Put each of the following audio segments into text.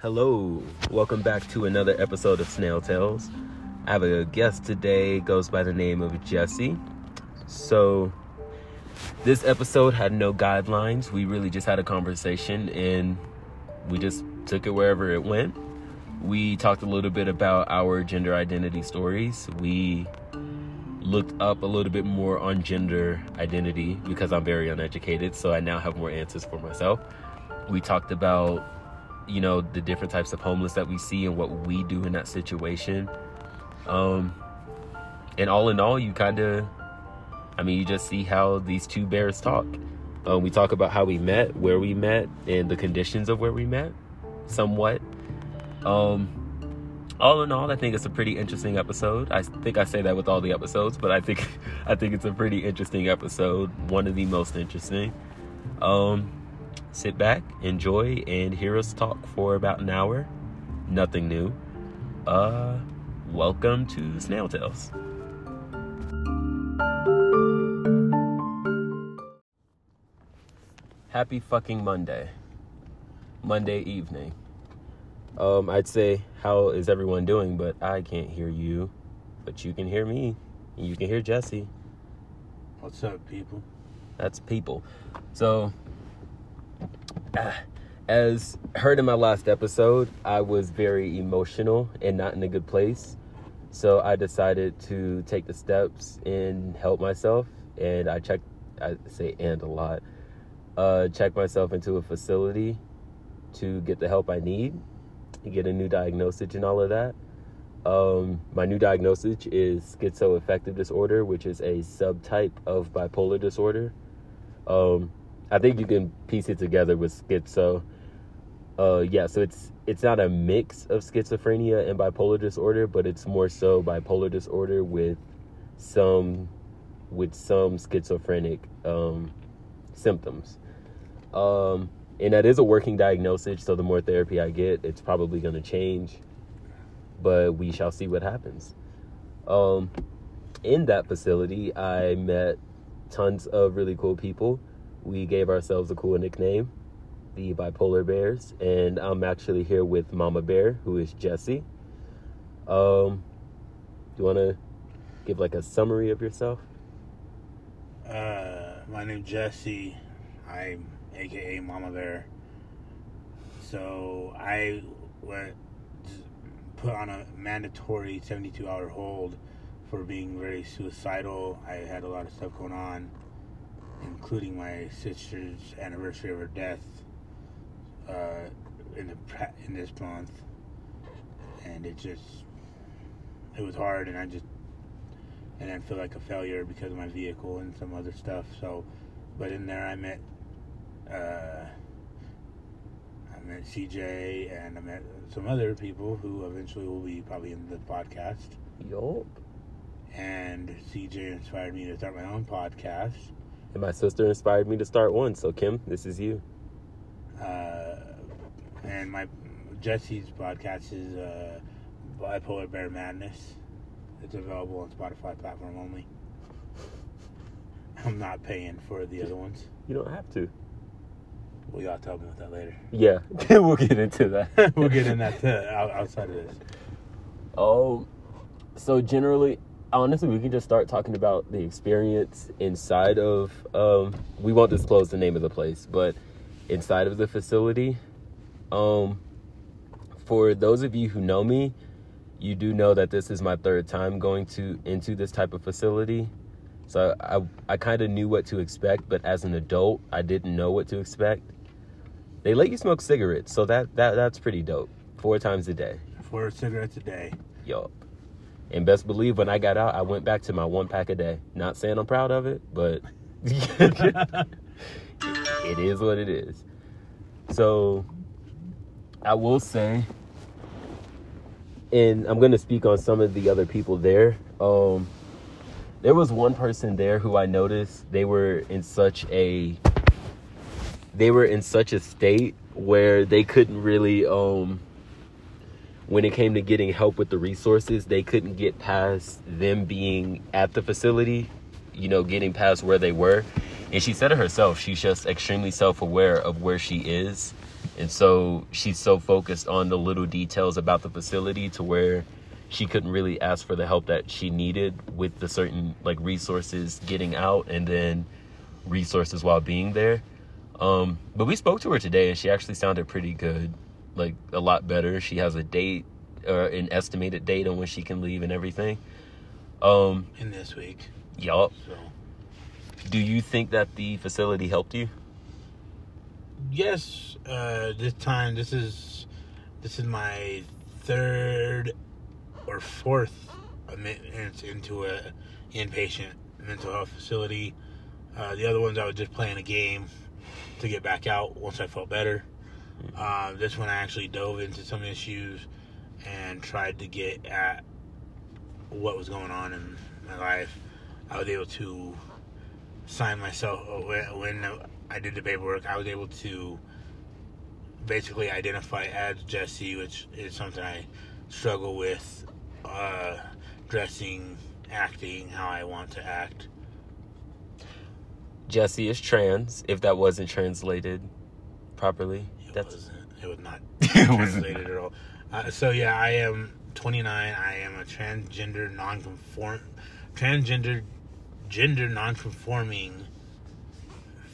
Hello, welcome back to another episode of Snail Tales. I have a guest today, goes by the name of Jesse. So, this episode had no guidelines. We really just had a conversation and we just took it wherever it went. We talked a little bit about our gender identity stories. We looked up a little bit more on gender identity because I'm very uneducated, so I now have more answers for myself. We talked about, you know, the different types of homeless that we see and what we do in that situation. Um, and all in all, you kind of, I mean, you just see how these two bears talk. Um, we talk about how we met, where we met, and the conditions of where we met, somewhat. Um, all in all, I think it's a pretty interesting episode. I think I say that with all the episodes, but I think I think it's a pretty interesting episode. One of the most interesting. Um, sit back, enjoy, and hear us talk for about an hour. Nothing new. Uh, welcome to Snail Tales. Happy fucking Monday. Monday evening. Um, I'd say, how is everyone doing? But I can't hear you. But you can hear me. You can hear Jesse. What's up, people? That's people. So, as heard in my last episode, I was very emotional and not in a good place. So I decided to take the steps and help myself. And I checked, I say and a lot, uh, check myself into a facility to get the help I need, get a new diagnosis and all of that. Um, my new diagnosis is schizoaffective disorder, which is a subtype of bipolar disorder. Um, I think you can piece it together with schizo. Uh, yeah, so it's it's not a mix of schizophrenia and bipolar disorder, but it's more so bipolar disorder with some with some schizophrenic um, symptoms. Um, and that is a working diagnosis, so the more therapy I get, it's probably going to change. But we shall see what happens. Um, in that facility, I met tons of really cool people. We gave ourselves a cool nickname, the Bipolar Bears, and I'm actually here with Mama Bear, who is Jesse. Um, you want to give like a summary of yourself? Uh, my name's Jesse. I'm AKA Mama Bear. So I went put on a mandatory 72 hour hold for being very suicidal. I had a lot of stuff going on, including my sister's anniversary of her death uh, in the in this month, and it just it was hard, and I just and I feel like a failure because of my vehicle and some other stuff. So, but in there I met uh, I met CJ and I met some other people who eventually will be probably in the podcast. Yup. And CJ inspired me to start my own podcast. And my sister inspired me to start one. So Kim, this is you. Uh, and my Jesse's podcast is uh, Bipolar Bear Madness. It's available on Spotify platform only. I'm not paying for the other ones. You don't have to. Well, y'all tell me about that later. Yeah, we'll get into that. we'll get in that to, outside of this. Oh, so generally, honestly, we can just start talking about the experience inside of. Um, we won't disclose the name of the place, but inside of the facility. Um, for those of you who know me, you do know that this is my third time going to into this type of facility. So I I kind of knew what to expect, but as an adult, I didn't know what to expect. They let you smoke cigarettes, so that that that's pretty dope. Four times a day. Four cigarettes a day. Yup. And best believe when I got out, I went back to my one pack a day. Not saying I'm proud of it, but it is what it is. So I will say, and I'm gonna speak on some of the other people there. Um, there was one person there who I noticed they were in such a they were in such a state where they couldn't really um when it came to getting help with the resources, they couldn't get past them being at the facility, you know, getting past where they were. And she said it herself, she's just extremely self aware of where she is And so she's so focused on the little details about the facility to where she couldn't really ask for the help that she needed with the certain like resources getting out and then resources while being there. Um, but we spoke to her today and she actually sounded pretty good, like a lot better. She has a date or an estimated date on when she can leave and everything. Um, in this week. Yup. So Do you think that the facility helped you? yes, uh, this time this is this is my third or fourth admittance into a inpatient mental health facility. Uh, the other ones I was just playing a game to get back out once I felt better. Uh, this one I actually dove into some issues and tried to get at what was going on in my life. I was able to sign myself when I did the paperwork. I was able to basically identify as Jesse, which is something I struggle with uh, dressing, acting, how I want to act. Jesse is trans, if that wasn't translated properly. It That's wasn't. It was not translated at all. Uh, so yeah, I am 29. I am a transgender, non-conform, transgender, gender non-conforming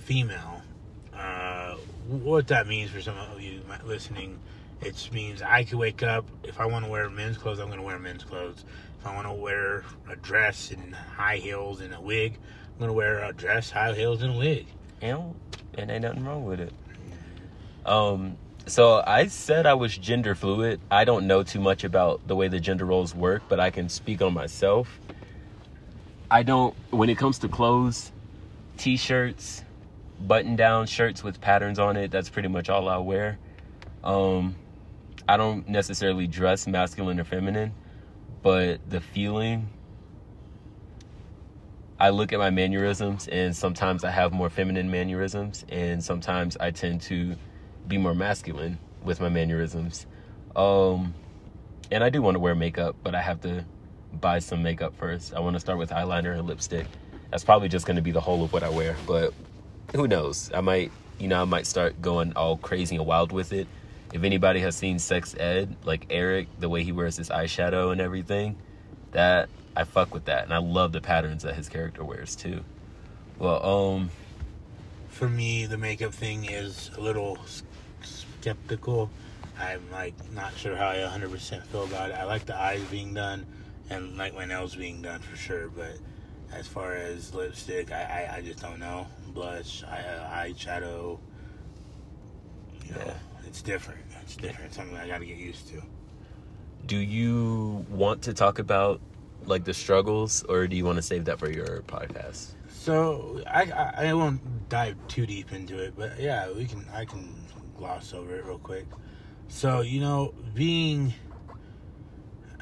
female. Uh, what that means for some of you listening, it means I could wake up if I want to wear men's clothes, I'm going to wear men's clothes. If I want to wear a dress and high heels and a wig, I'm going to wear a dress, high heels, and a wig. and, and ain't nothing wrong with it. Um, so I said I was gender fluid. I don't know too much about the way the gender roles work, but I can speak on myself. I don't when it comes to clothes, t-shirts, button-down shirts with patterns on it, that's pretty much all I wear. Um, I don't necessarily dress masculine or feminine, but the feeling I look at my mannerisms and sometimes I have more feminine mannerisms and sometimes I tend to be more masculine with my mannerisms. Um and I do want to wear makeup, but I have to buy some makeup first. I want to start with eyeliner and lipstick. That's probably just going to be the whole of what I wear, but who knows? I might, you know, I might start going all crazy and wild with it. If anybody has seen Sex Ed, like Eric, the way he wears his eyeshadow and everything, that I fuck with that, and I love the patterns that his character wears too. Well, um, for me, the makeup thing is a little skeptical. I'm like not sure how I 100% feel about it. I like the eyes being done and like my nails being done for sure, but as far as lipstick, I, I, I just don't know. Blush, eye, uh, eyeshadow, you know, Yeah. it's different. It's different. It's something I got to get used to. do you want to talk about like the struggles, or do you want to save that for your podcast? So I, I I won't dive too deep into it, but yeah, we can I can gloss over it real quick. So you know, being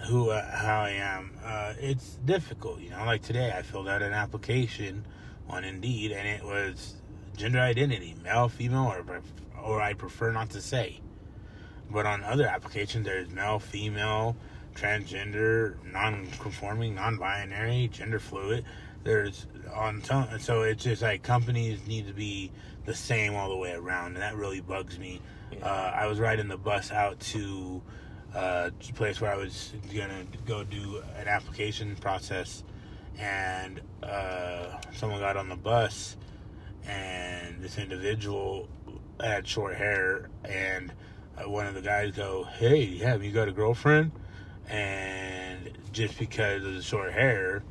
who uh, how I am, uh, it's difficult. You know, like today I filled out an application on Indeed, and it was gender identity, male, female, or or I prefer not to say. But on other applications, there's male, female, transgender, non-conforming, non-binary, gender fluid. There's on so it's just like companies need to be the same all the way around, and that really bugs me. Yeah. Uh, I was riding the bus out to uh, a place where I was gonna go do an application process, and uh, someone got on the bus, and this individual had short hair, and uh, one of the guys go, "Hey, have you got a girlfriend?" And just because of the short hair,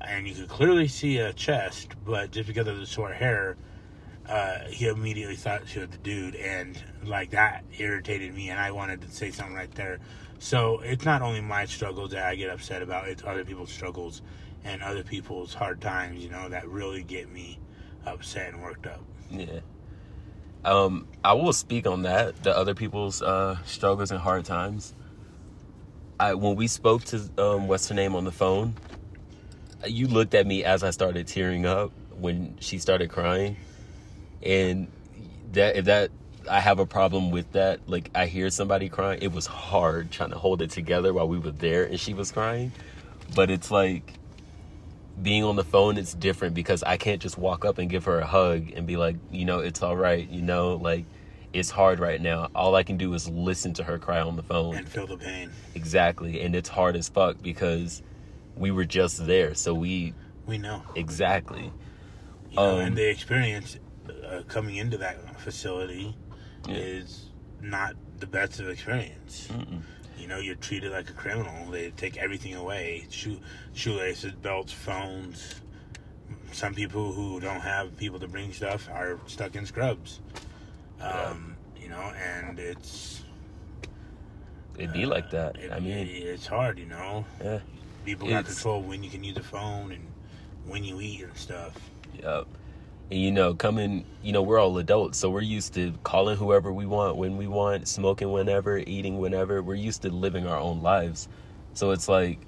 and you could clearly see a chest, but just because of the short hair, uh, he immediately thought she was the dude, and like that irritated me, and I wanted to say something right there. So it's not only my struggles that I get upset about; it's other people's struggles and other people's hard times, you know, that really get me upset and worked up. Yeah. Um, I will speak on that, the other people's uh, struggles and hard times. I when we spoke to um, what's her name on the phone, you looked at me as I started tearing up when she started crying, and that if that I have a problem with that. Like I hear somebody crying, it was hard trying to hold it together while we were there and she was crying, but it's like being on the phone it's different because I can't just walk up and give her a hug and be like, you know, it's all right, you know, like it's hard right now. All I can do is listen to her cry on the phone. and feel the pain. Exactly. And it's hard as fuck because we were just there. So we We know. exactly. You know, Um, and the experience uh, coming into that facility Yeah. is not the best of experience. Mm-mm. You know, you're treated like a criminal. They take everything away: shoe, shoelaces, belts, phones. Some people who don't have people to bring stuff are stuck in scrubs. Um, You know, and it's It'd be like that. it- I mean, it's hard. You know, yeah. people got It's- control when you can use a phone and when you eat and stuff. Yep. And you know, coming, you know, we're all adults, so we're used to calling whoever we want when we want, smoking whenever, eating whenever. We're used to living our own lives. So it's like,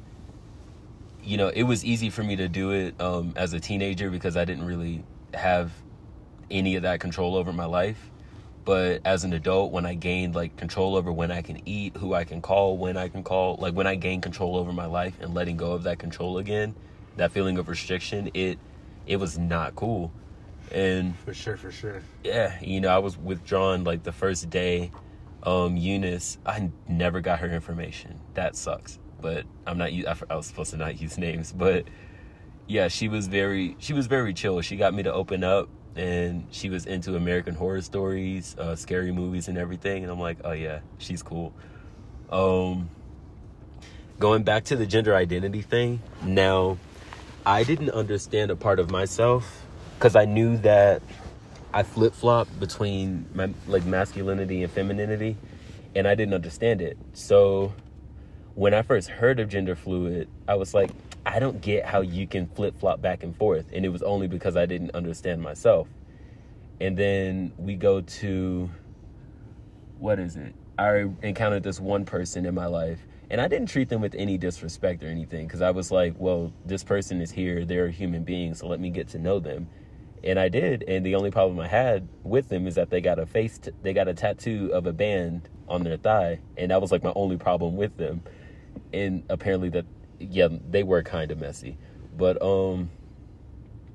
you know, it was easy for me to do it um, as a teenager because I didn't really have any of that control over my life. But as an adult, when I gained like control over when I can eat, who I can call, when I can call, like when I gained control over my life and letting go of that control again, that feeling of restriction, it it was not cool. And For sure, for sure. yeah, you know, I was withdrawn like the first day. Um, Eunice, I never got her information. That sucks. But I'm not. I, I was supposed to not use names, but yeah, she was very. She was very chill. She got me to open up, and she was into American Horror Stories, uh, scary movies, and everything. And I'm like, oh yeah, she's cool. Um, going back to the gender identity thing. Now, I didn't understand a part of myself because I knew that I flip flop between my like masculinity and femininity, and I didn't understand it. So when I first heard of gender fluid, I was like, I don't get how you can flip flop back and forth, and it was only because I didn't understand myself. And then we go to what is it? I encountered this one person in my life, and I didn't treat them with any disrespect or anything because I was like, well, this person is here, they're a human being, so let me get to know them. And I did, and the only problem I had with them is that they got a face, t- they got a tattoo of a band on their thigh, and that was like my only problem with them. And apparently that, yeah, they were kind of messy, but um,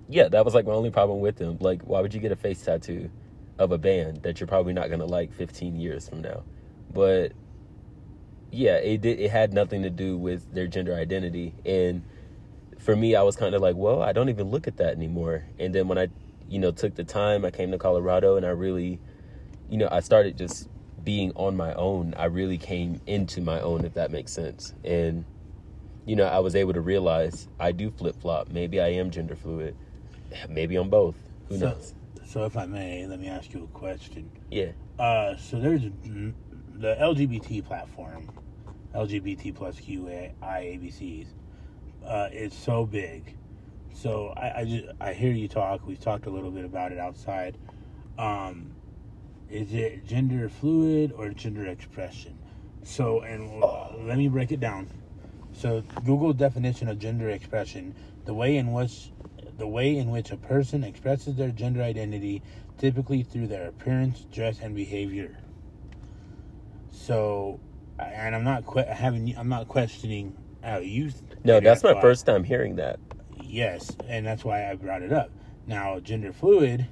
yeah, that was like my only problem with them. Like, why would you get a face tattoo of a band that you're probably not gonna like 15 years from now? But yeah, it did. It had nothing to do with their gender identity, and for me, I was kind of like, well, I don't even look at that anymore. And then when I, you know, took the time, I came to Colorado, and I really, you know, I started just being on my own. I really came into my own, if that makes sense, and you know, I was able to realize I do flip flop. Maybe I am gender fluid. Maybe I'm both. Who so, knows? So, if I may, let me ask you a question. Yeah. Uh, so there's the LGBT platform, LGBT plus QI ABCs. Uh, it's so big. So I, I just I hear you talk. We've talked a little bit about it outside. Um, is it gender fluid or gender expression? So and let me break it down. So Google definition of gender expression: the way in which the way in which a person expresses their gender identity, typically through their appearance, dress, and behavior. So, and I'm not que- having I'm not questioning how you. No, that's my why- first time hearing that. Yes, and that's why I brought it up. Now, gender fluid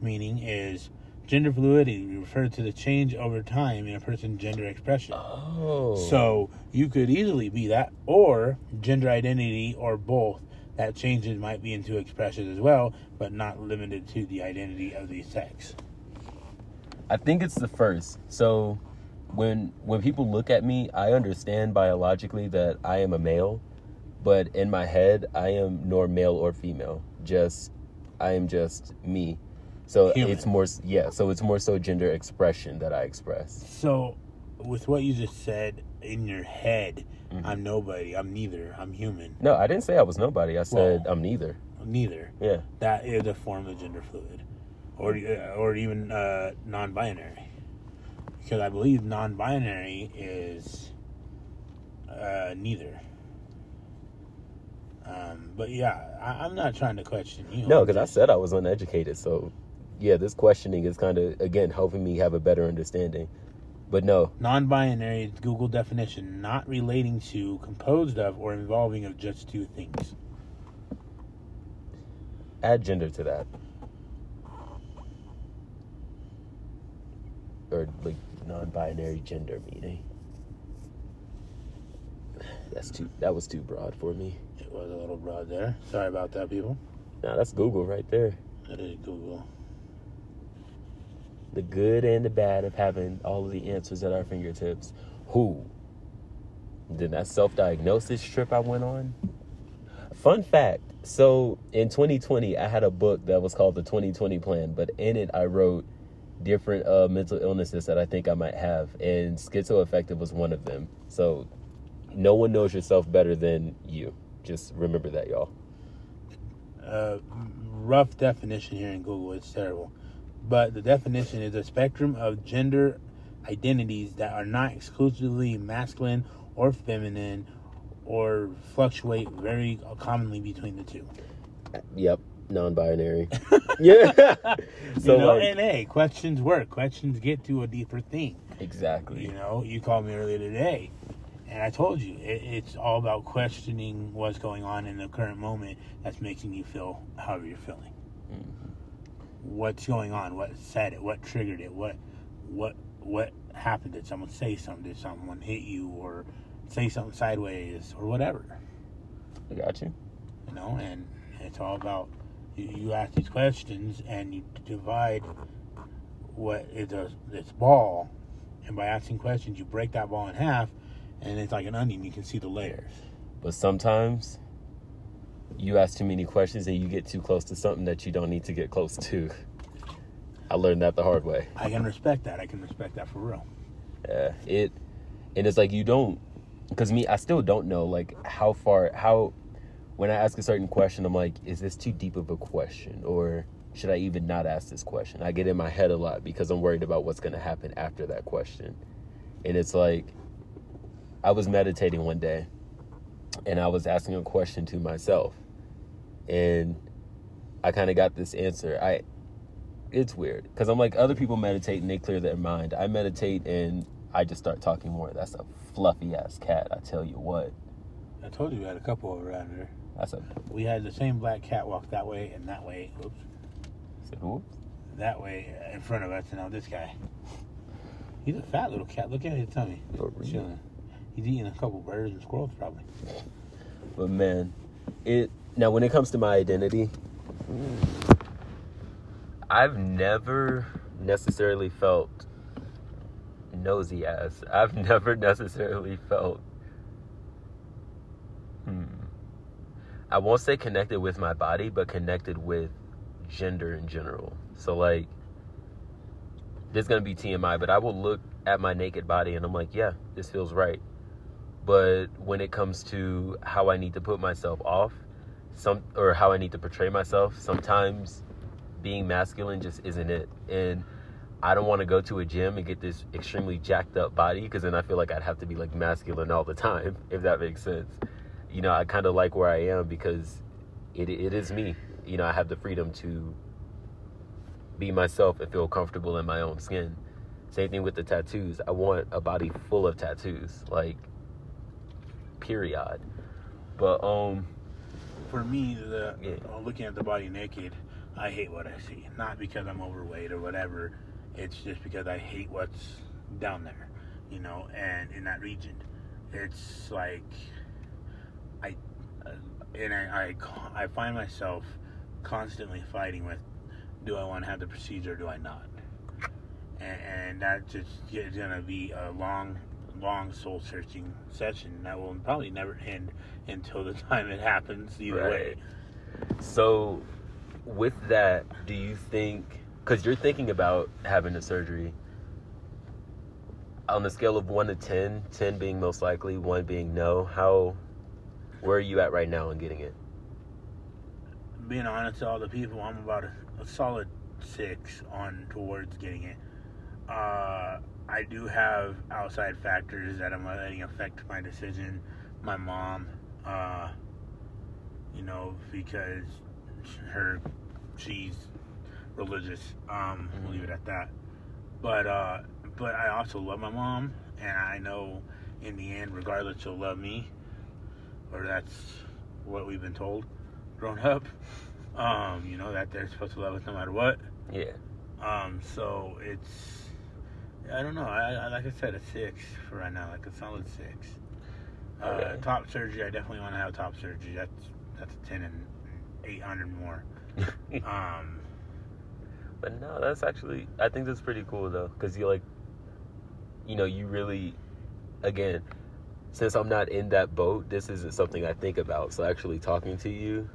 meaning is gender fluidity refers to the change over time in a person's gender expression. Oh. So you could easily be that, or gender identity, or both. That changes might be into expressions as well, but not limited to the identity of the sex. I think it's the first. So when when people look at me, I understand biologically that I am a male, but in my head, I am nor male or female. Just I am just me. So Human. it's more yeah, so it's more so gender expression that I express. So, with what you just said in your head, Mm-hmm. I'm nobody. I'm neither. I'm human. No, I didn't say I was nobody. I said Well- I'm neither. Neither. Yeah. That is a form of gender fluid, or or even uh, non-binary. Because I believe non-binary is uh, neither. Um, but yeah, I, I'm not trying to question you. No, because I said I was uneducated. So yeah, this questioning is kind of again helping me have a better understanding. But no, non-binary Google definition, not relating to, composed of, or involving of just two things. add gender to that. or like non-binary gender meaning. That's too. That was too broad for me. It was a little broad there. Sorry about that, people. Nah, that's Google right there. That is Google. The good and the bad of having all of the answers at our fingertips. Who? Then that self-diagnosis trip I went on. Fun fact. So in 2020, I had a book that was called the 2020 Plan, but in it I wrote different uh, mental illnesses that I think I might have, and schizoaffective was one of them. So no one knows yourself better than you. Just remember that, y'all. Uh, rough definition here in Google. It's terrible. But the definition is a spectrum of gender identities that are not exclusively masculine or feminine or fluctuate very commonly between the two. Yep, non-binary. yeah. so you know, like, and hey, questions work. Questions get to a deeper thing. Exactly. You know, you called me earlier today, and I told you it, it's all about questioning what's going on in the current moment that's making you feel however you're feeling. Mm-hmm. What's going on? What said it? What triggered it? What what what happened? Did someone say something? Did someone hit you or say something sideways or whatever? I got you. You know, and it's all about you, ask these questions and you divide what is a this ball, and by asking questions, you break that ball in half, and it's like an onion. You can see the layers. But sometimes you ask too many questions and you get too close to something that you don't need to get close to. I learned that the hard way. I can respect that. I can respect that for real. Yeah, it, and it's like you don't, because me, I still don't know like how far how when I ask a certain question, I'm like, is this too deep of a question? Or should I even not ask this question? I get in my head a lot because I'm worried about what's going to happen after that question. And it's like, I was meditating one day and I was asking a question to myself. And I kind of got this answer. I, it's weird because I'm like, other people meditate and they clear their mind. I meditate and I just start talking more. That's a fluffy ass cat, I tell you what. I told you we had a couple around here. That's a. We had the same black cat walk that way and that way. Oops. Said whoops. That way in front of us, and now this guy. He's a fat little cat. Look at his tummy. Chilling. He's eating a couple birds and squirrels probably. But man, it now when it comes to my identity, I've never necessarily felt nosy ass. I've never necessarily felt hmm I won't say connected with my body, but connected with gender in general. So like this is gonna be TMI, but I will look at my naked body and I'm like, yeah, this feels right. But when it comes to how I need to put myself off, some or how I need to portray myself, sometimes being masculine just isn't it. And I don't want to go to a gym and get this extremely jacked up body because then I feel like I'd have to be like masculine all the time, if that makes sense you know, I kind of like where I am because it it is me. You know, I have the freedom to be myself and feel comfortable in my own skin. Same thing with the tattoos. I want a body full of tattoos, like period. But um, for me, the yeah. Uh, looking at the body naked, I hate what I see. Not because I'm overweight or whatever. It's just because I hate what's down there, you know, and in that region. It's like and I, I I find myself constantly fighting with do I want to have the procedure or do I not? And, and that just is gonna be a long, long soul searching session that will probably never end until the time it happens. Either right. way. So, with that, do you think? Because you're thinking about having a surgery. On the scale of one to 10, 10 being most likely, one being no, how where are you at right now in getting it? Being honest to all the people, I'm about a, a solid six on towards getting it. Uh, I do have outside factors that I'm letting affect my decision. My mom, uh, you know, because her, she's religious. Um, mm-hmm. We'll leave it at that. But uh, but I also love my mom, and I know in the end, regardless, she'll love me or that's what we've been told growing up. Um, you know that they're supposed to love us no matter what. Yeah. Um, so it's I don't know. I, I like I said, a six for right now, like a solid six. Uh, top surgery, I definitely want to have top surgery. That's that's a ten and eight hundred more. Um, But no, that's actually I think that's pretty cool though, because you like, you know, you really, again, since I'm not in that boat, this isn't something I think about. So actually talking to you,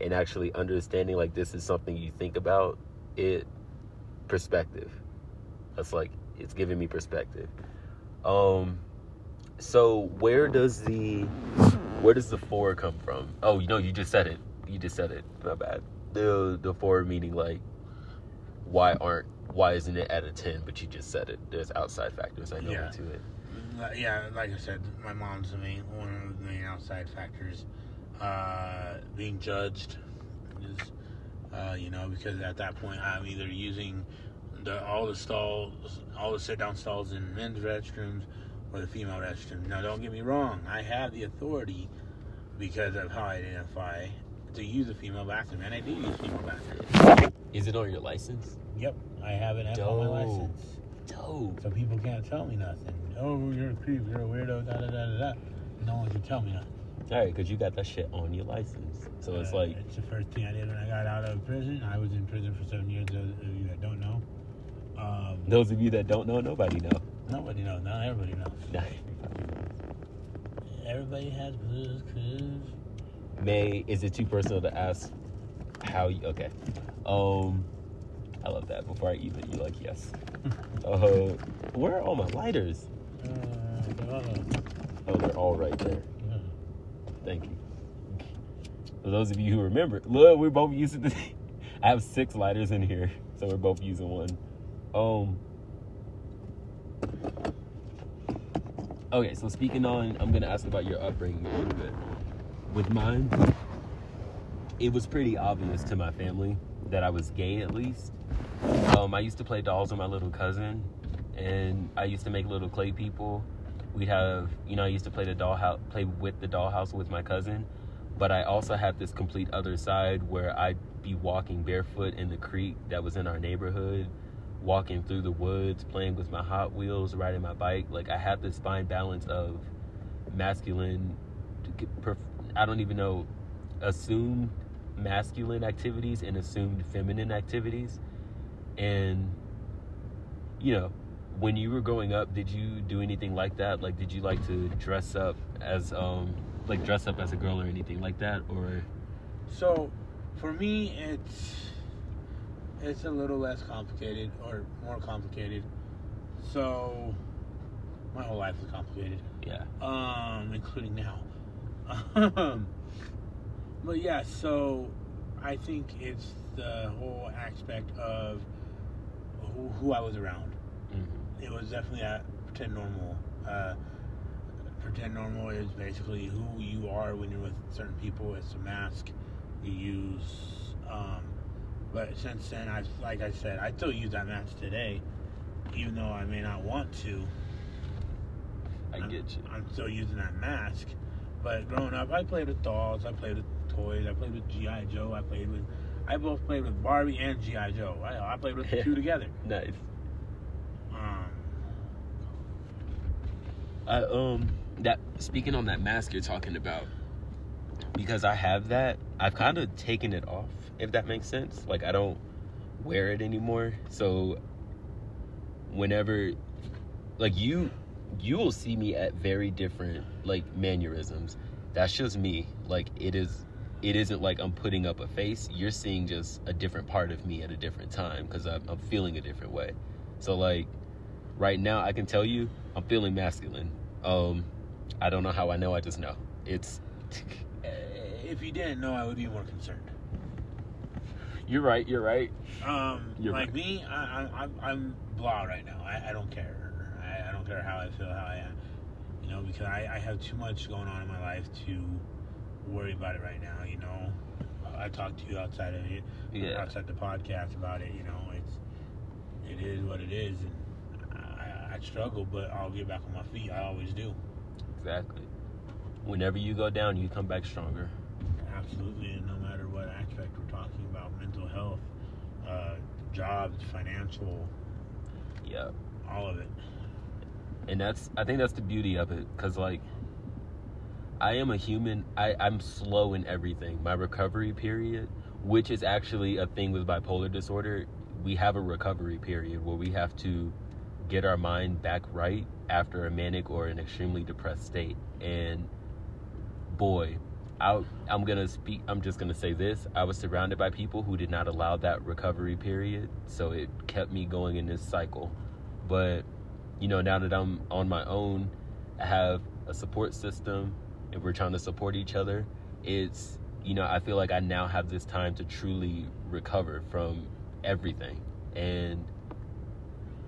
and actually understanding like this is something you think about, it perspective. That's like it's giving me perspective. Um, so where does the where does the four come from? Oh, you know, you just said it. You just said it. My bad. The the four meaning like why aren't why isn't it at a 10 but you just said it there's outside factors i know Yeah. into it yeah, like I said, my mom's the main one of the main outside factors. Uh, being judged is, uh, you know, because at that point I'm either using the all the stalls, all the sit down stalls in men's restrooms or the female restroom. Now, don't get me wrong, I have the authority because of how I identify to use a female bathroom, and I do use female bathrooms. is it on your license Yep, I have it on my license. Dope So people can't tell me nothing. Oh, you're a creep, you're a weirdo, da da da da da. No one can tell me nothing. all right because you got that shit on your license so it's Uh, like it's the first thing I did when I got out of prison. I was in prison for seven years. Those of you that don't know, um, those of you that don't know nobody know nobody knows. Not everybody knows. Everybody has Blue's Clues. may is it too personal to ask how you okay um i love that before i eat you like yes uh where are all my lighters Uh, oh they're all right there Thank you. For those of you who remember, look, we're both using the. I have six lighters in here, so we're both using one. Um. Okay, so speaking on, I'm gonna ask about your upbringing a little bit. With mine, it was pretty obvious to my family that I was gay at least. Um, I used to play dolls with my little cousin, and I used to make little clay people. We'd have, you know, I used to play the dollhouse, play with the dollhouse with my cousin, but I also had this complete other side where I'd be walking barefoot in the creek that was in our neighborhood, walking through the woods, playing with my Hot Wheels, riding my bike. Like I had this fine balance of masculine, I don't even know, assumed masculine activities and assumed feminine activities. And, you know, when you were growing up, did you do anything like that? Like, did you like to dress up as, um, like dress up as a girl or anything like that? Or, So, for me, it's it's a little less complicated or more complicated. So, my whole life is complicated. yeah. um, including now. Um, but yeah, so I think it's the whole aspect of who, who I was around. hmm It was definitely a pretend normal. Uh, pretend normal is basically who you are when you're with certain people. It's a mask you use. Um, but since then, I like I said, I still use that mask today, even though I may not want to. I I'm- get you. I'm still using that mask. But growing up, I played with dolls. I played with toys. I played with GI Joe. I played with. I both played with Barbie and GI Joe. I, I played with the two together. Nice. Um, I um that speaking on that mask you're talking about because I have that I've kind of taken it off if that makes sense like I don't wear it anymore so whenever like you you will see me at very different like mannerisms that's just me like it is it isn't like I'm putting up a face you're seeing just a different part of me at a different time because I'm, I'm feeling a different way so like right now I can tell you I'm feeling masculine. Um, I don't know how I know. I just know it's. if you didn't know, I would be more concerned. You're right. You're right. Um, You're like right. me, I, I, I'm, I'm blah right now. I, I don't care. I, I don't care how I feel, how I am. You know, because I, I have too much going on in my life to worry about it right now. You know, I talked to you outside of it, Yeah. outside the podcast about it. You know, it's it is what it is, and I, I struggle, but I'll get back on my feet. I always do. Exactly. Whenever you go down, you come back stronger. Absolutely, and no matter what aspect we're talking about, mental health, uh, jobs, financial, Yeah. all of it. and that's i think that's the beauty of it because like i am a human. I, i'm slow in everything. My recovery period which is actually a thing with bipolar disorder we have a recovery period where we have to get our mind back right after a manic or an extremely depressed state. And boy I, i'm gonna speak i'm just gonna say this. I was surrounded by people who did not allow that recovery period so it kept me going in this cycle. But you know, now that I'm on my own, I have a support system and we're trying to support each other. It's, you know, I feel like I now have this time to truly recover from everything. And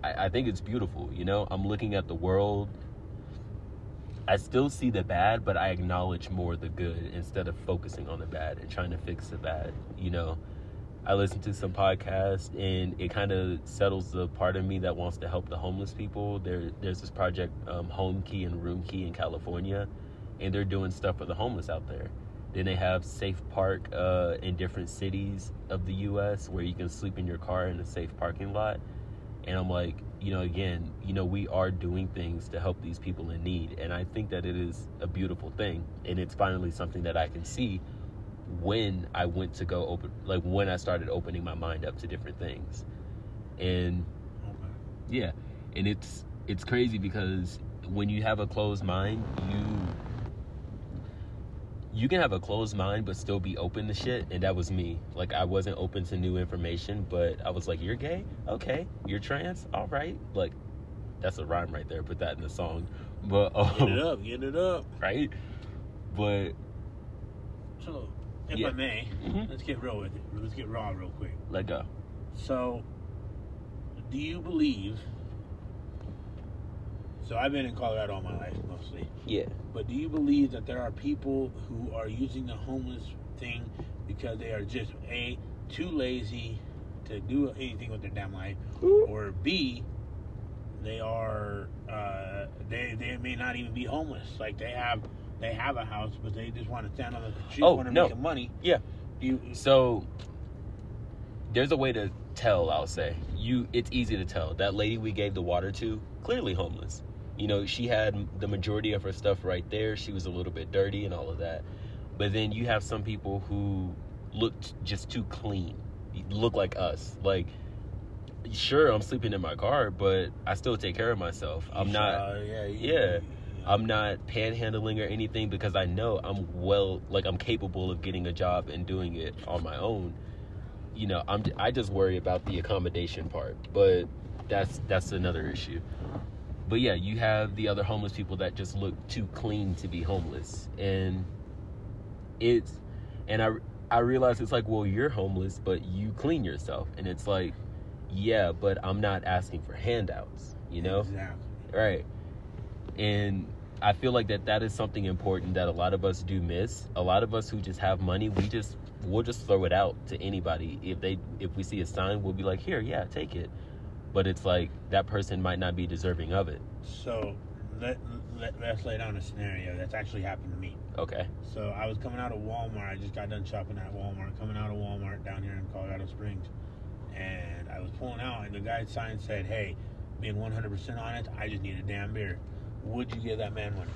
I, I think it's beautiful, you know? I'm looking at the world. I still see the bad, but I acknowledge more the good instead of focusing on the bad and trying to fix the bad, you know? I listen to some podcasts and it kind of settles the part of me that wants to help the homeless people. There, there's this project, um, Home Key and Room Key in California, and they're doing stuff for the homeless out there. Then they have Safe Park uh, in different cities of the U.S. where you can sleep in your car in a safe parking lot. And I'm like, you know, again, you know, we are doing things to help these people in need, and I think that it is a beautiful thing, and it's finally something that I can see when I went to go open, like when I started opening my mind up to different things, and yeah, and it's it's crazy because when you have a closed mind, you you can have a closed mind but still be open to shit, and that was me. Like I wasn't open to new information, but I was like, "You're gay? Okay. You're trans? All right." Like that's a rhyme right there. Put that in the song, but Get it um, up, get it up. right, but So, if Yeah. I may, Mhm. let's get real with it. Let's get raw real quick. let go. So, do you believe? So I've been in Colorado all my life mostly, Yeah. but do you believe that there are people who are using the homeless thing because they are just a too lazy to do anything with their damn life, or b they are uh, they they may not even be homeless. Like they have they have a house, but they just want to stand on the street, Oh, to no. make money. Yeah. Do you, So there's a way to tell, I'll say. You it's easy to tell. That lady we gave the water to, clearly homeless. You know, she had the majority of her stuff right there. She was a little bit dirty and all of that. But then you have some people who looked just too clean. Look like us. Like sure, I'm sleeping in my car, but I still take care of myself. I'm not yeah, yeah. you- I'm not panhandling or anything because I know I'm well, like I'm capable of getting a job and doing it on my own. You know, I'm I just worry about the accommodation part, but that's that's another issue. But yeah, you have the other homeless people that just look too clean to be homeless, and it's and I I realize it's like, well, you're homeless, but you clean yourself, and it's like, yeah, but I'm not asking for handouts, you know? Exactly. right. And i feel like that that is something important that a lot of us do miss. A lot of us who just have money we just we'll just throw it out to anybody. If they if we see a sign we'll be like here yeah take it but it's like that person might not be deserving of it So let, let let's lay down a scenario that's actually happened to me. okay So I was coming out of Walmart. I just got done shopping at Walmart. Coming out of Walmart down here in Colorado Springs, and I was pulling out, and the guy's sign said, "Hey, being 100% honest, I just need a damn beer. Would you give that man money?"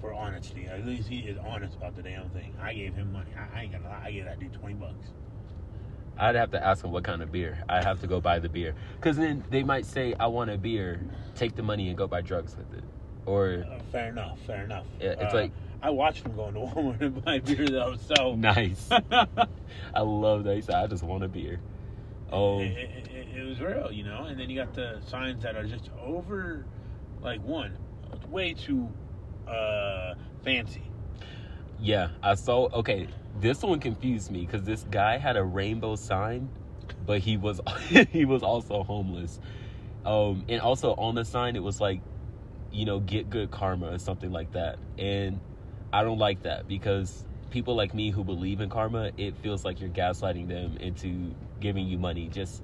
For honesty, at least he is honest about the damn thing. I gave him money. I, I ain't gonna lie. I gave that dude 20 bucks. I'd have to ask them what kind of beer i have to go buy the beer because then they might say i want a beer take the money and go buy drugs with it or Uh, fair enough. Fair enough. Yeah, it's Uh, like- I watched them going to Walmart and buy beer though. So nice i love that he said i just want a beer oh it, it, it, it was real, you know. And then you got the signs that are just over, like one, way too uh, fancy. Yeah, I saw. Okay, this one confused me because this guy had a rainbow sign, but he was he was also homeless. Um, and also on the sign it was like, you know, get good karma or something like that. And I don't like that because people like me who believe in karma, it feels like you're gaslighting them into giving you money. Just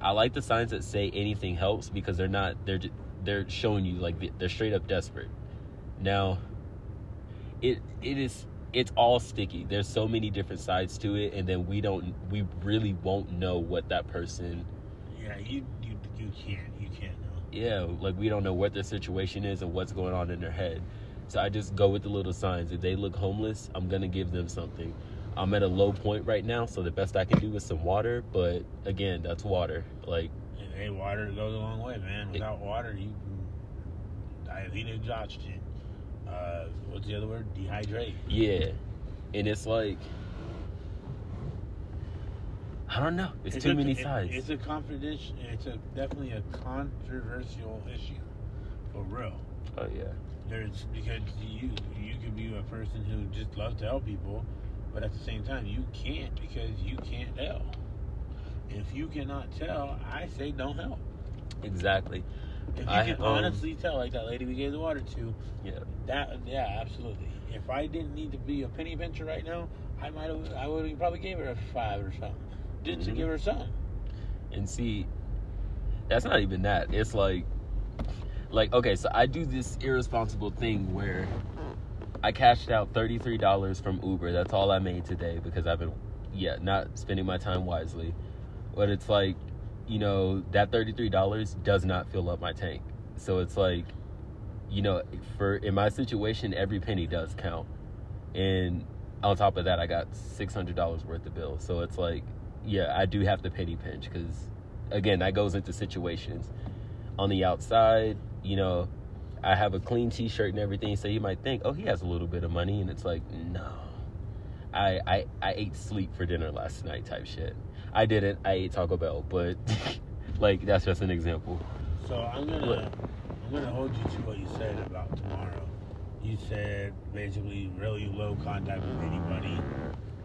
I like the signs that say anything helps because they're not they're they're showing you like they're straight up desperate. Now, it it is it's all sticky. There's so many different sides to it, and then we don't we really won't know what that person Yeah, you you you can't you can't know. Yeah, like we don't know what their situation is and what's going on in their head. So I just go with the little signs. If they look homeless, I'm gonna give them something. I'm at a low point right now, so the best I can do is some water. But again, that's water. Like, hey, water goes a long way, man. Without water, you diabetes, exhaustion. Uh, what's the other word? Dehydrate. yeah, and it's like, I don't know. It's, too a- many it- sides. It's a confidential. It's a definitely a controversial issue, for real. oh yeah, There's because you you could be a person who just loves to help people, but at the same time you can't because you can't tell. If you cannot tell, I say don't help. exactly. If you I, can um, honestly tell, like that lady we gave the water to, Yeah, that yeah, absolutely. If I didn't need to be a penny pincher right now, I might have I would have probably gave her a five or something, just to Mhm. give her something. and see, that's not even that. It's like, like okay, so I do this irresponsible thing where I cashed out thirty three dollars from Uber. That's all I made today because I've been, yeah, not spending my time wisely. But it's like, you know, that thirty three dollars does not fill up my tank. So it's like, you know, for in my situation, every penny does count. And on top of that, I got six hundred dollars worth of bills. So it's like, yeah, I do have to penny pinch because, again, that goes into situations. On the outside, you know, I have a clean T-shirt and everything, so you might think, oh, he has a little bit of money, and it's like, no, I I, I ate sleep for dinner last night, type shit. I didn't. I ate Taco Bell, but like that's just an example. So I'm gonna? I'm gonna hold you to what you said about tomorrow. You said basically really low contact with anybody,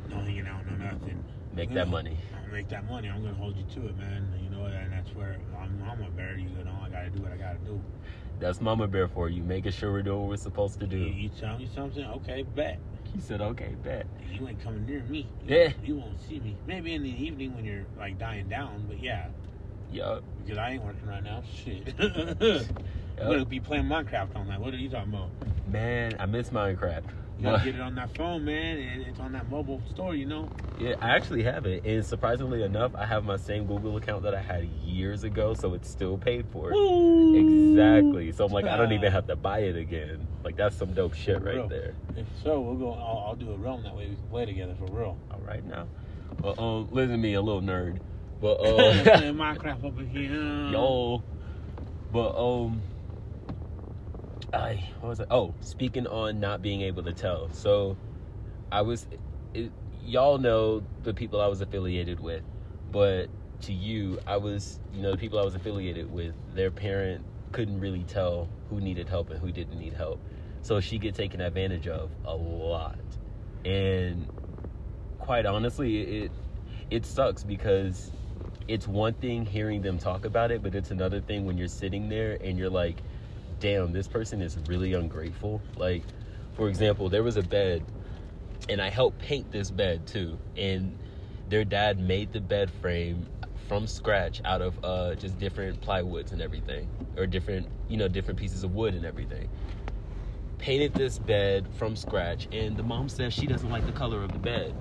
no hanging out, no nothing. Make I'm that money. I'll make that money. I'm gonna hold you to it, man. You know, and that's where I'm. I'm a bear. You know, I gotta do what I gotta do. That's Mama Bear for you, making sure we're doing what we're supposed to You, do. you tell me something, okay, bet. He said, "Okay, bet." You ain't coming near me. Yeah. You won't see me. Maybe in the evening when you're like dying down, but yeah, Yup. because I ain't working right now. Shit. I'm gonna be playing Minecraft all night. What are you talking about? Man, I miss Minecraft. You gotta get it on that phone, man, and it's on that mobile store, you know. Yeah, I actually have it, and surprisingly enough, I have my same Google account that I had years ago, so it's still paid for. Exactly. So I'm like, I don't even have to buy it again. Like that's some dope shit right Real. there. If so, we'll go. I'll, I'll do a realm that way we can play together for real. All right now. Well, um, listen to me, a little nerd, but uh, Minecraft over here. yo, but um, I what was it? Oh, speaking on not being able to tell. So, I was, it, y'all know the people I was affiliated with, but to you, I was, you know, the people I was affiliated with, their parent couldn't really tell who needed help and who didn't need help. So she get taken advantage of a lot. And quite honestly, it it sucks because it's one thing hearing them talk about it, but it's another thing when you're sitting there and you're like, damn, this person is really ungrateful. Like, for example, there was a bed and I helped paint this bed too. And their dad made the bed frame from scratch out of uh, just different plywoods and everything, or different, you know, different pieces of wood and everything. Painted this bed from scratch, and the mom says she doesn't like the color of the bed.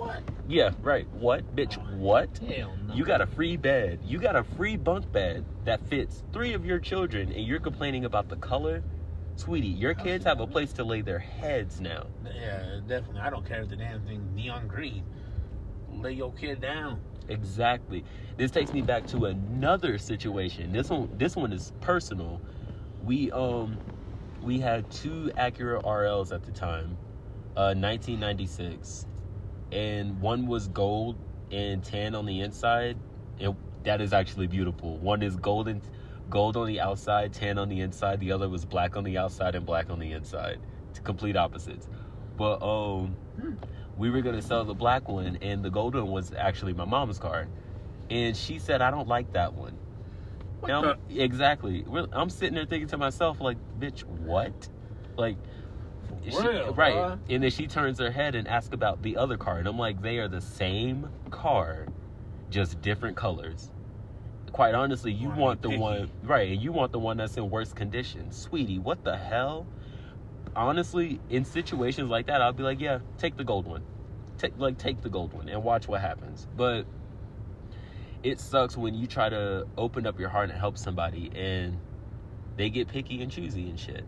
What? Yeah, right. What, bitch? What? Hell no. You got a free bed. You got a free bunk bed that fits three of your children, and you're complaining about the color? Sweetie, your kids have a place to lay their heads now. Yeah, definitely. I don't care if the damn thing neon green. Lay your kid down. Exactly. This takes me back to another situation. This one this one is personal. We um we had two Acura RLs at the time, uh 1996. And one was gold and tan on the inside. And that is actually beautiful. One is golden gold on the outside, tan on the inside. The other was black on the outside and black on the inside. It's complete opposites. But um we were gonna sell the black one, and the golden one was actually my mom's car, and she said I don't like that one. Exactly. I'm sitting there thinking to myself, like, bitch, what? Like, she- real, right? And then she turns her head and asks about the other car, and I'm like, they are the same car, just different colors. Quite honestly, you Why, want the one right, and you want the one that's in worse condition, sweetie. What the hell? Honestly, in situations like that, I'll be like, yeah, take the gold one, take like take the gold one and watch what happens. But it sucks when you try to open up your heart and help somebody and they get picky and choosy and shit.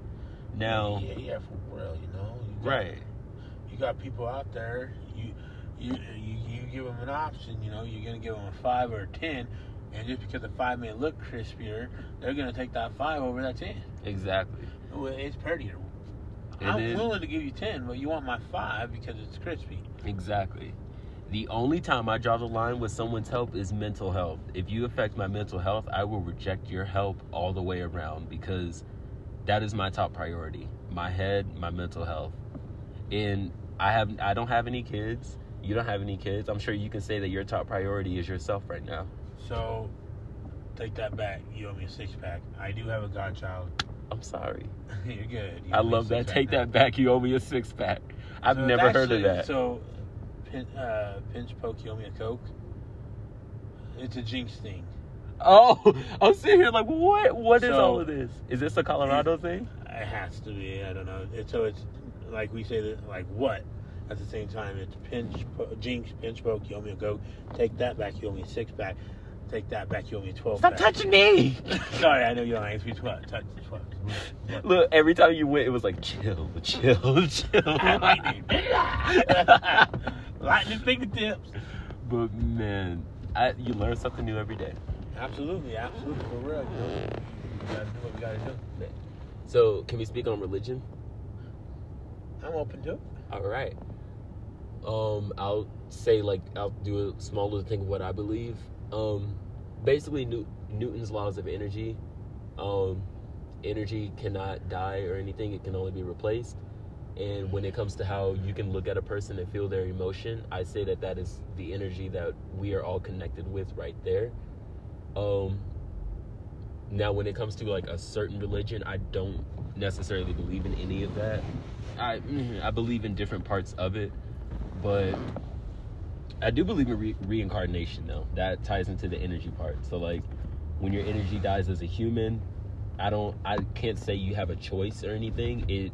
Now, yeah, yeah, for real, you know. You got, right? You got people out there. You, you, you, you give them an option. You know, you're gonna give them a five or a ten, and just because the five may look crispier, they're gonna take that five over that ten. Exactly. Well, it's prettier. It I'm is. willing to give you ten, but you want my five because it's crispy. Exactly. The only time I draw the line with someone's help is mental health. If you affect my mental health, I will reject your help all the way around because that is my top priority. My head, my mental health. And I have I don't have any kids. You don't have any kids. I'm sure you can say that your top priority is yourself right now. So, take that back. You owe me a six pack. I do have a godchild. I'm sorry. You're good. You I owe me a love that. Take now. that back. You owe me a six pack. I've So never heard of that. So, pin, uh, pinch poke, you owe me a coke. It's a jinx thing. Oh, I'm sitting here like, what? What is So- all of this? Is this a Colorado thing? It has to be. I don't know. It, so it's like we say that like what. At the same time, it's pinch, po- jinx, pinch poke. You owe me a coke. Take that back. You owe me a six back. Take that back. You owe me a twelve. Stop pack. touching me! Sorry, I know you don't ask me twelve. Touch twelve. Look, every time you went, it was like chill, chill, chill. Lightning. Lightning fingertips. but man, I, you learn something new every day. Absolutely, absolutely, for real. You know, we gotta do what we gotta do. So, can we speak on religion? I'm open to it. All right. Um, I'll say like I'll do a small little thing of what I believe. Um, basically New- Newton's laws of energy. Um, energy cannot die or anything; it can only be replaced. And when it comes to how you can look at a person and feel their emotion, I say that that is the energy that we are all connected with right there. Um, now, when it comes to like a certain religion, I don't necessarily believe in any of that. I mm, I believe in different parts of it, but I do believe in re- reincarnation. Though that ties into the energy part. So like, when your energy dies as a human, I don't I can't say you have a choice or anything. It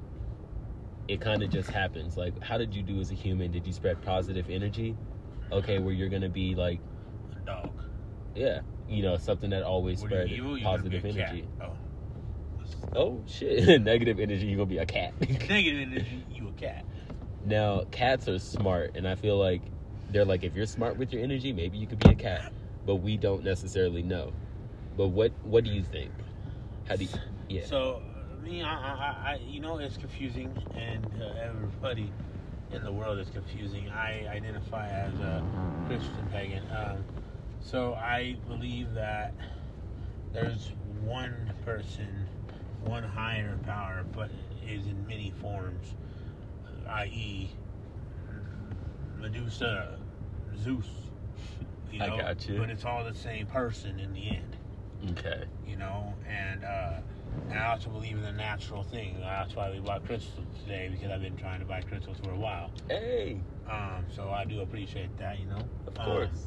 it kind of just happens. Like, how did you do as a human? Did you spread positive energy? Okay, where you're gonna be like, A dog. yeah, you know, something that always spread positive be a cat. energy. Oh. Oh shit, negative energy, you're gonna be a cat. Negative energy, you a cat. Now, cats are smart, and I feel like they're like, if you're smart with your energy, maybe you could be a cat, but we don't necessarily know. But what what do you think? How do you, yeah? So, me, I, I, I, you know, it's confusing, and uh, everybody in the world is confusing. I identify as a Christian pagan. Um, so I believe that there's one person, one higher power, but is in many forms, i.e., Medusa, Zeus. You I got you. But it's all the same person in the end okay. you know, and uh, and I also believe in the natural thing. That's why we bought crystals today because I've been trying to buy crystals for a while. Hey, Um, so I do appreciate that, you know. of Um, course.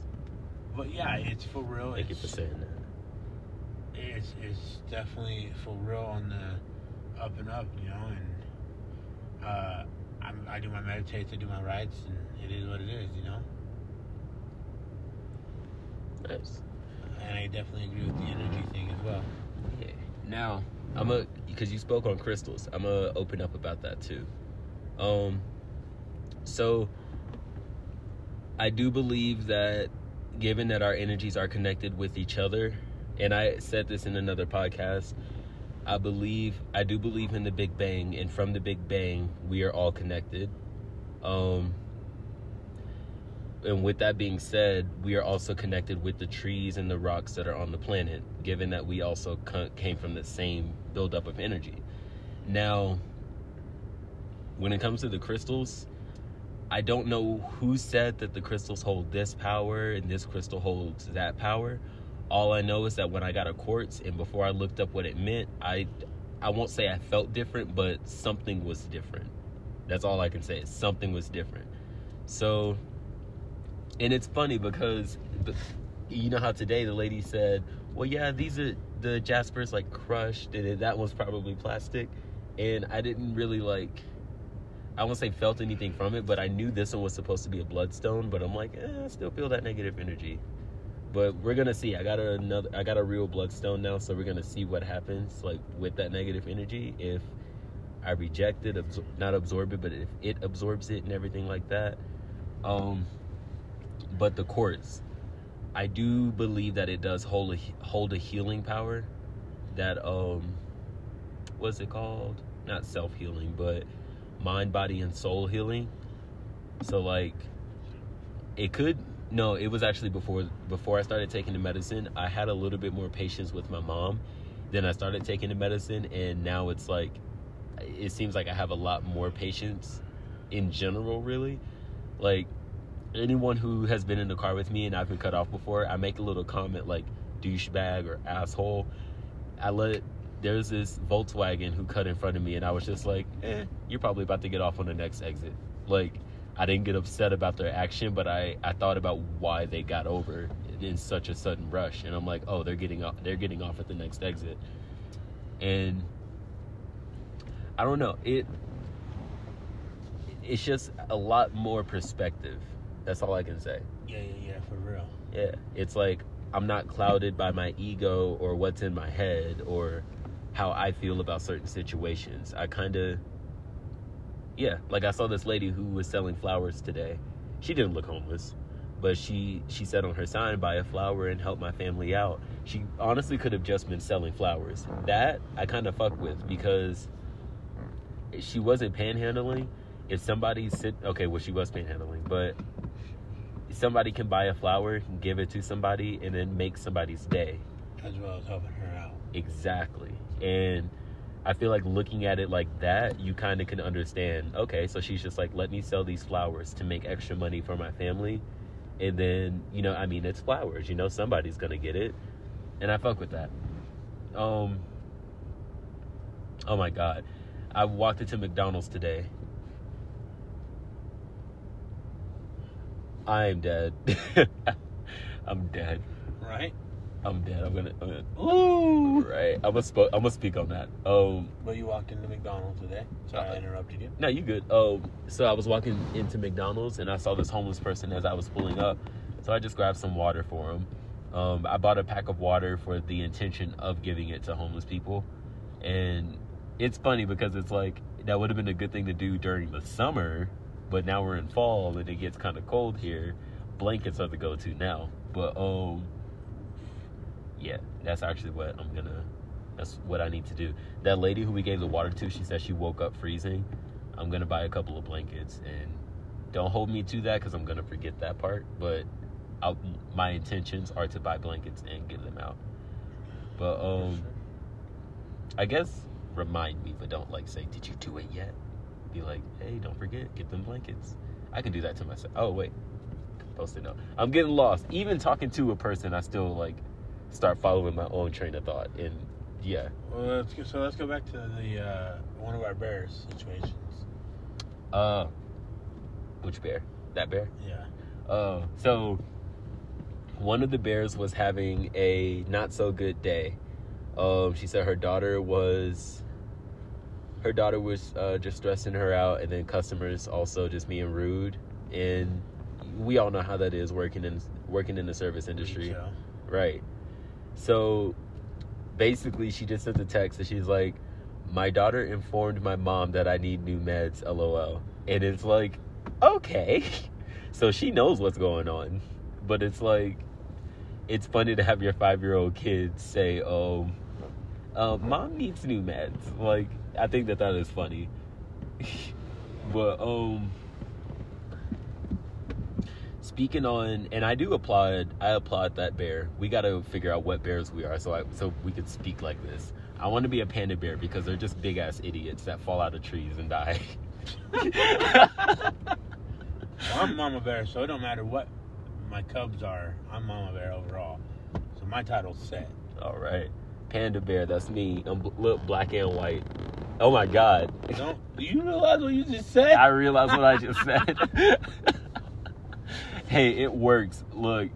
But yeah, it's for real. Thank you for saying that. it's it's definitely for real on the up and up, you know, and uh, I'm, I do my meditates, I do my rites, and it is what it is, you know. Nice. And I definitely agree with the energy thing as well. Yeah. Now, I'm a because you spoke on crystals. I'm gonna open up about that too. Um, so I do believe that given that our energies are connected with each other, and I said this in another podcast, I believe I do believe in the Big Bang, and from the Big Bang, we are all connected. Um, and with that being said, we are also connected with the trees and the rocks that are on the planet, given that we also came from the same buildup of energy. Now, when it comes to the crystals, I don't know who said that the crystals hold this power and this crystal holds that power. All I know is that when I got a quartz and before I looked up what it meant, I I won't say I felt different, but something was different. That's all I can say. Something was different. So and it's funny because you know how today the lady said, "Well, yeah, these are the Jaspers like crushed, and that was probably plastic," and I didn't really like. I won't say felt anything from it, but I knew this one was supposed to be a bloodstone. But I'm like, eh, I still feel that negative energy. but we're gonna see. I got another. I got a real bloodstone now, so we're gonna see what happens, like with that negative energy. If I reject it, absor- not absorb it, but if it absorbs it and everything like that. Um, but the quartz, I do believe that it does hold a hold a healing power. That um, what's it called? Not self healing, but mind, body, and soul healing. So like, it could no, it was actually before before I started taking the medicine. I had a little bit more patience with my mom. Then I started taking the medicine, and now it's like, it seems like I have a lot more patience in general. Really, like anyone who has been in the car with me and I've been cut off before, I make a little comment like douchebag or asshole. I let there's this Volkswagen who cut in front of me, and I was just like, eh, you're probably about to get off on the next exit. Like, I didn't get upset about their action, but I, I thought about why they got over in such a sudden rush, and I'm like, oh, they're getting off, they're getting off at the next exit, and I don't know, it, it's just a lot more perspective. That's all I can say. Yeah, yeah, yeah, for real. Yeah, it's like I'm not clouded by my ego or what's in my head or how I feel about certain situations. I kind of, yeah, like I saw this lady who was selling flowers today. She didn't look homeless, but she she said on her sign, "Buy a flower and help my family out." She honestly could have just been selling flowers. That I kind of fuck with because she wasn't panhandling. If somebody sit, okay, well she was panhandling, but somebody can buy a flower, give it to somebody, and then make somebody's day. As well as helping her out. Exactly. And I feel like looking at it like that, you kind of can understand. Okay, so she's just like, let me sell these flowers to make extra money for my family. And then, you know, I mean, it's flowers, you know, somebody's to get it. And I fuck with that. Um, oh my God. I walked into McDonald's today. I'm dead. I'm dead. Right? I'm dead. I'm gonna. I'm gonna Ooh! right. I'm gonna. Sp- I'm gonna speak on that. Um. But you walked into McDonald's today. Sorry I Uh, interrupted you. No, you good. Um. So I was walking into McDonald's and I saw this homeless person as I was pulling up. So I just grabbed some water for him. Um. I bought a pack of water for the intention of giving it to homeless people, and it's funny because it's like that would have been a good thing to do during the summer, but now we're in fall and it gets kind of cold here. Blankets are the go-to now. But um. Yeah, that's actually what I'm gonna. That's what I need to do. That lady who we gave the water to, she said she woke up freezing. I'm gonna buy a couple of blankets and don't hold me to that because I'm gonna forget that part. But I'll, my intentions are to buy blankets and give them out. But um, I guess remind me, but don't like say, "Did you do it yet?" Be like, "Hey, don't forget, get them blankets." I can do that to myself. Oh wait, post it note. I'm getting lost. Even talking to a person, I still like start following my own train of thought. And yeah, Well, let's go, so let's go back to the uh, one of our bears situations. uh, which bear? That bear? Yeah. Uh, so one of the bears was having a not so good day. Um, she said her daughter was her daughter was uh, just stressing her out, and then customers also just being rude. And we all know how that is working in working in the service industry, right? So basically, she just sent a text and she's like, "My daughter informed my mom that I need new meds." LOL. And it's like, okay, so she knows what's going on, but it's like, it's funny to have your five year old kid say, "Oh, uh, mom needs new meds." Like, I think that that is funny. but um, speaking on, and I do applaud. I applaud that bear. We got to figure out what bears we are, so I so we could speak like this. I want to be a panda bear because they're just big ass idiots that fall out of trees and die. well, I'm Mama Bear, so it don't matter what my cubs are. I'm Mama Bear overall. So my title's set. All right, panda bear. That's me. I'm look black and white. Oh my god. Don't do you realize what you just said? I realize what I just said. hey, it works. Look,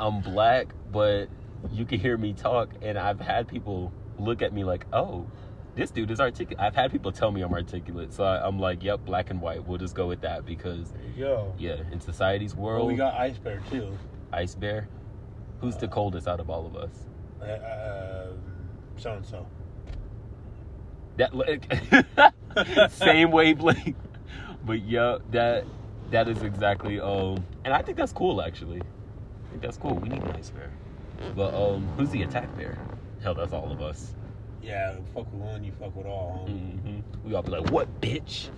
I'm black, but you can hear me talk, and I've had people look at me like, "Oh, this dude is articulate." I've had people tell me I'm articulate, so I, I'm like, "Yep, black and white. We'll just go with that because, There you go. yeah, in society's Well, world, we got Ice Bear too. Ice Bear. Who's the coldest out of all of us? Uh, uh, so and so. That like, same wavelength. But yeah, that that is exactly um and I think that's cool actually. I think that's cool. We need an ice bear. But um who's the attack bear? Hell, that's all of us. Yeah, fuck with one, you fuck with all. hmm We all be like, what bitch?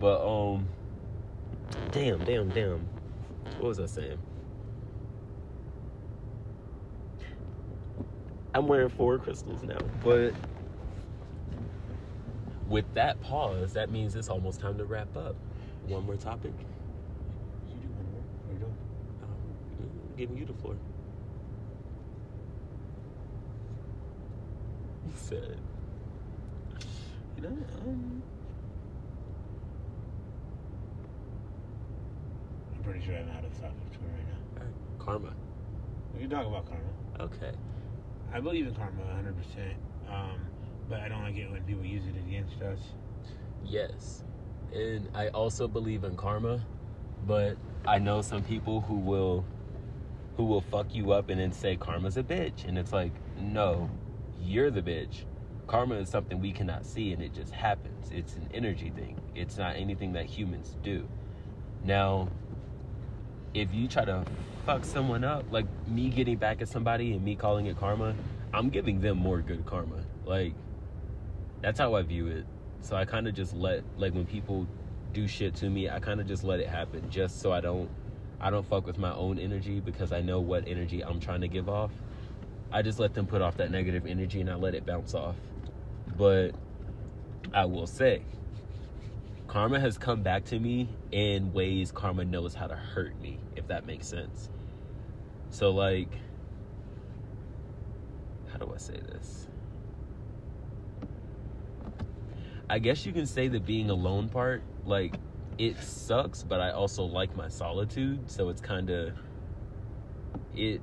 But um damn, damn, damn. What was I saying? I'm wearing four crystals now. But with that pause, that means it's almost time to wrap up. One more topic. You do one more. What are you doing? Um, giving you the floor. He said, you know, um, I'm pretty sure I'm out of topic to right now. karma. We can talk about karma. Okay. I believe in karma 100%, um, but I don't like it when people use it against us. Yes. And I also believe in karma, but I know some people who will who will fuck you up and then say karma's a bitch and it's like, "No, you're the bitch." Karma is something we cannot see and it just happens. It's an energy thing. It's not anything that humans do. Now, if you try to fuck someone up, like me getting back at somebody and me calling it karma, I'm giving them more good karma. Like that's how I view it. So I kind of just let like when people do shit to me, I kind of just let it happen just so I don't I don't fuck with my own energy because I know what energy I'm trying to give off. I just let them put off that negative energy and I let it bounce off. But I will say karma has come back to me in ways karma knows how to hurt me, if that makes sense. So like how do I say this? I guess you can say the being alone part, like it sucks, but I also like my solitude, so it's kind of it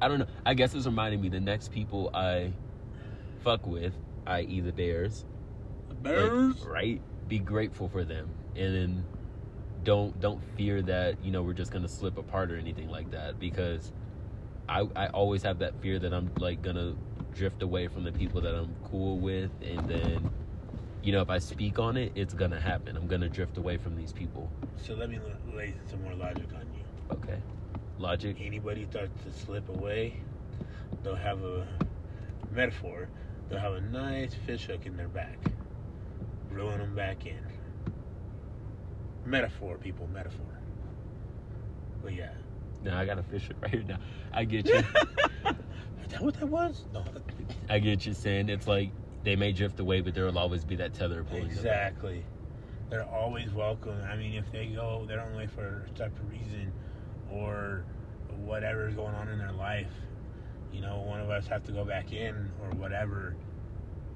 I don't know. I guess it's reminding me the next people I fuck with, i.e. the Bears, Bears? like, right? Be grateful for them, and then don't don't fear that you know we're just gonna slip apart or anything like that because I I always have that fear that I'm like gonna drift away from the people that I'm cool with, and then you know if I speak on it, it's gonna happen. I'm gonna drift away from these people. So let me lay some more logic on you. Okay, logic. Anybody starts to slip away, they'll have a metaphor. They'll have a nice fish hook in their back, reeling them back in. Metaphor, people, metaphor. But yeah. Now I got a fish hook right here. Now I get you. Is that what that was? No. I get you saying it's like they may drift away, but there will always be that tether pulling them. Exactly. They're always welcome. I mean, if they go their own way for a type of reason or whatever's going on in their life, you know, one of us have to go back in or whatever.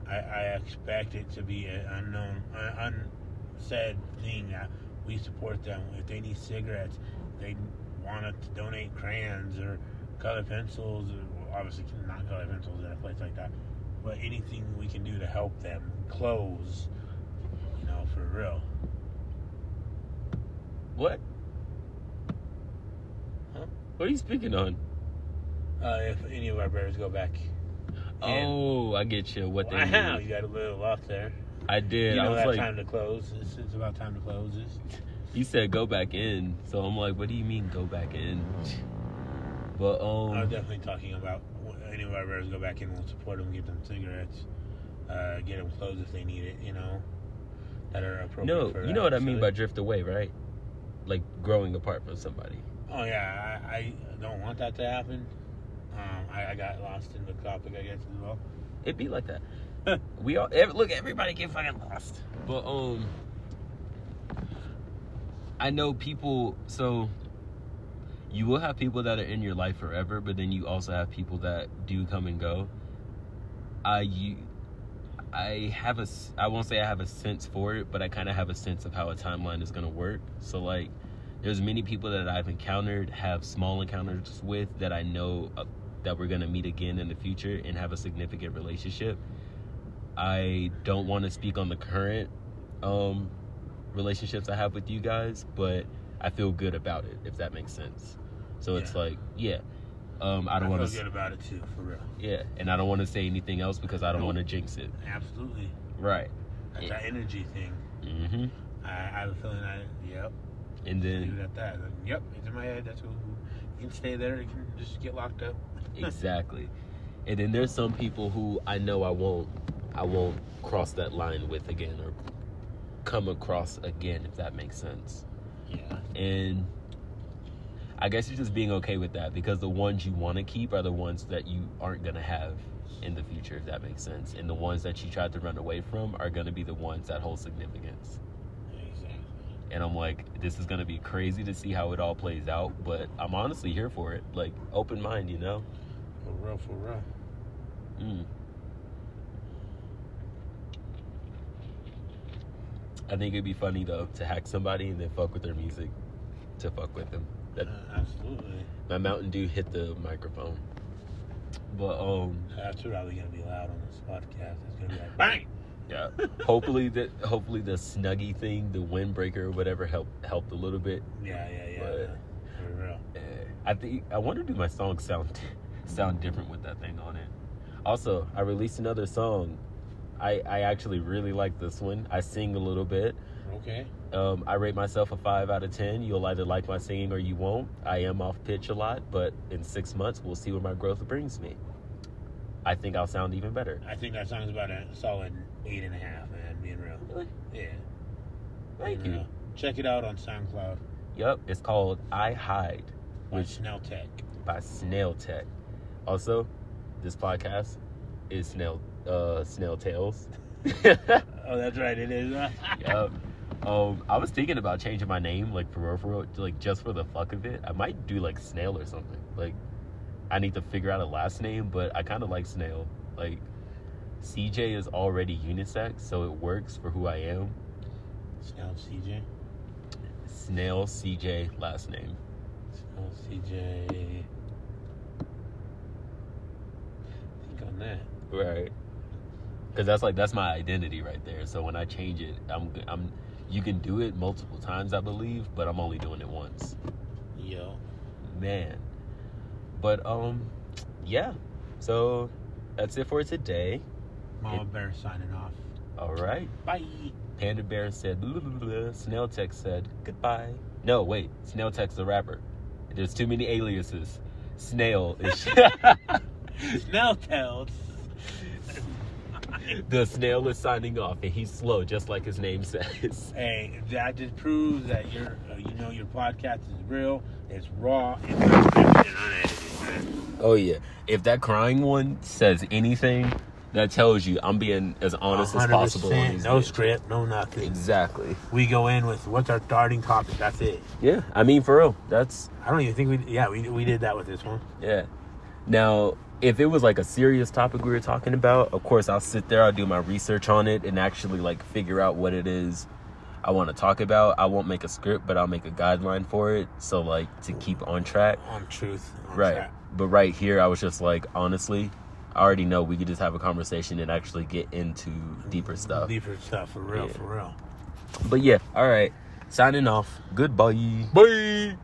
I, I expect it to be an unknown, un, unsaid thing that we support them. If they need cigarettes, they want to donate crayons or color pencils, or obviously not color pencils at a place like that, but anything we can do to help them, close, you know, for real. What? Huh? What are you speaking on? Uh, if any of our brothers go back. Oh, I get you. What they wow, mean. you got a little off there. I did. you I know was that like, time to close. It's, it's about time to close. It's, you said go back in, so I'm like, what do you mean go back in? But I'm um, definitely talking about any of our bears go back in. We'll support them, give them cigarettes, uh, get them clothes if they need it. You know, that are appropriate. no, you know what I mean by drift away, right? Like growing apart from somebody. Oh yeah, I, I don't want that to happen. Um, I, I got lost in the topic, I guess as well. It'd be like that. we all ev- look. Everybody get fucking lost. But um, I know people. So you will have people that are in your life forever, but then you also have people that do come and go. I you. I have a I won't say I have a sense for it, but I kind of have a sense of how a timeline is going to work. So, like, there's many people that I've encountered, have small encounters with that I know uh, that we're going to meet again in the future and have a significant relationship. I don't want to speak on the current um, relationships I have with you guys, but I feel good about it, if that makes sense. So it's like, yeah, um, I don't want to, feel good about it too, for real. yeah, and I don't want to say anything else because I don't Nope. want to jinx it. Absolutely. Right. That's Yeah. that energy thing. Mm-hmm. I, I have a feeling I, yep, And then it at that. Then, yep, it's in my head. That's who, you can stay there. You can just get locked up. exactly. And then there's some people who I know I won't, I won't cross that line with again or come across again, if that makes sense. Yeah. And I guess you're just being okay with that because the ones you want to keep are the ones that you aren't going to have in the future, if that makes sense. And the ones that you tried to run away from are going to be the ones that hold significance. Exactly. And I'm like, this is going to be crazy to see how it all plays out, but I'm honestly here for it. Like, open mind, you know? For real, for real. Mm. I think it'd be funny though to hack somebody and then fuck with their music to fuck with them. That Uh, absolutely. my Mountain Dew hit the microphone. But um That's probably gonna be loud on this podcast. It's gonna be like bang. yeah. hopefully the hopefully the snuggy thing, the windbreaker or whatever helped helped a little bit. Yeah, yeah, yeah. But- yeah. For real. Uh, I think I wonder do my songs sound sound different with that thing on it. Also, I released another song. I I actually really like this one. I sing a little bit. Okay. Um, I rate myself a five out of ten. You'll either like my singing or you won't. I am off pitch a lot, but in six months we'll see where my growth brings me. I think I'll sound even better. I think that song's about a solid eight and a half, man. Being real. Really? Yeah. Thank being you. real. Check it out on SoundCloud. Yep, it's called I Hide By Which- Snell Tech. by Snail Tech. Also, this podcast is Snail uh, Snail tails. Oh, that's right. It is. Yep. Um, I was thinking about changing my name, like for real, for real, like just for the fuck of it. I might do like Snail or something. Like, I need to figure out a last name, but I kind of like Snail. Like, CJ is already unisex, so it works for who I am. Snail CJ. Snail CJ last name. Snell CJ. Think on that. Right. Because that's like that's my identity right there. So when I change it, I'm I'm you can do it multiple times, I believe, but I'm only doing it once. Yo. Man. But um yeah. So that's it for today. Mama Bear signing off. All right. Bye. Panda Bear said blah, blah, blah. Snail Tech said goodbye. No, wait. Snail Tech's the rapper. There's too many aliases. Snail is Snell tells. the snail is signing off and he's slow just like his name says. Hey, that just proves that your, uh, you know, your podcast is real. It's raw. And unedited. Oh yeah. If that crying one says anything, that tells you I'm being as honest as possible. No videos. script, no nothing. Exactly. We go in with what's our starting topic. That's it. Yeah. I mean, for real. That's I don't even think we. Yeah, we we did that with this one. yeah. Now, if it was like a serious topic we were talking about, of course I'll sit there, I'll do my research on it, and actually like figure out what it is I want to talk about. I won't make a script, but I'll make a guideline for it. So like to keep on track. On truth. On Right. track. But right here, I was just like, honestly, I already know we could just have a conversation and actually get into deeper stuff. Deeper stuff for real. Yeah. For real. But yeah, all right. Signing off. Goodbye. Bye.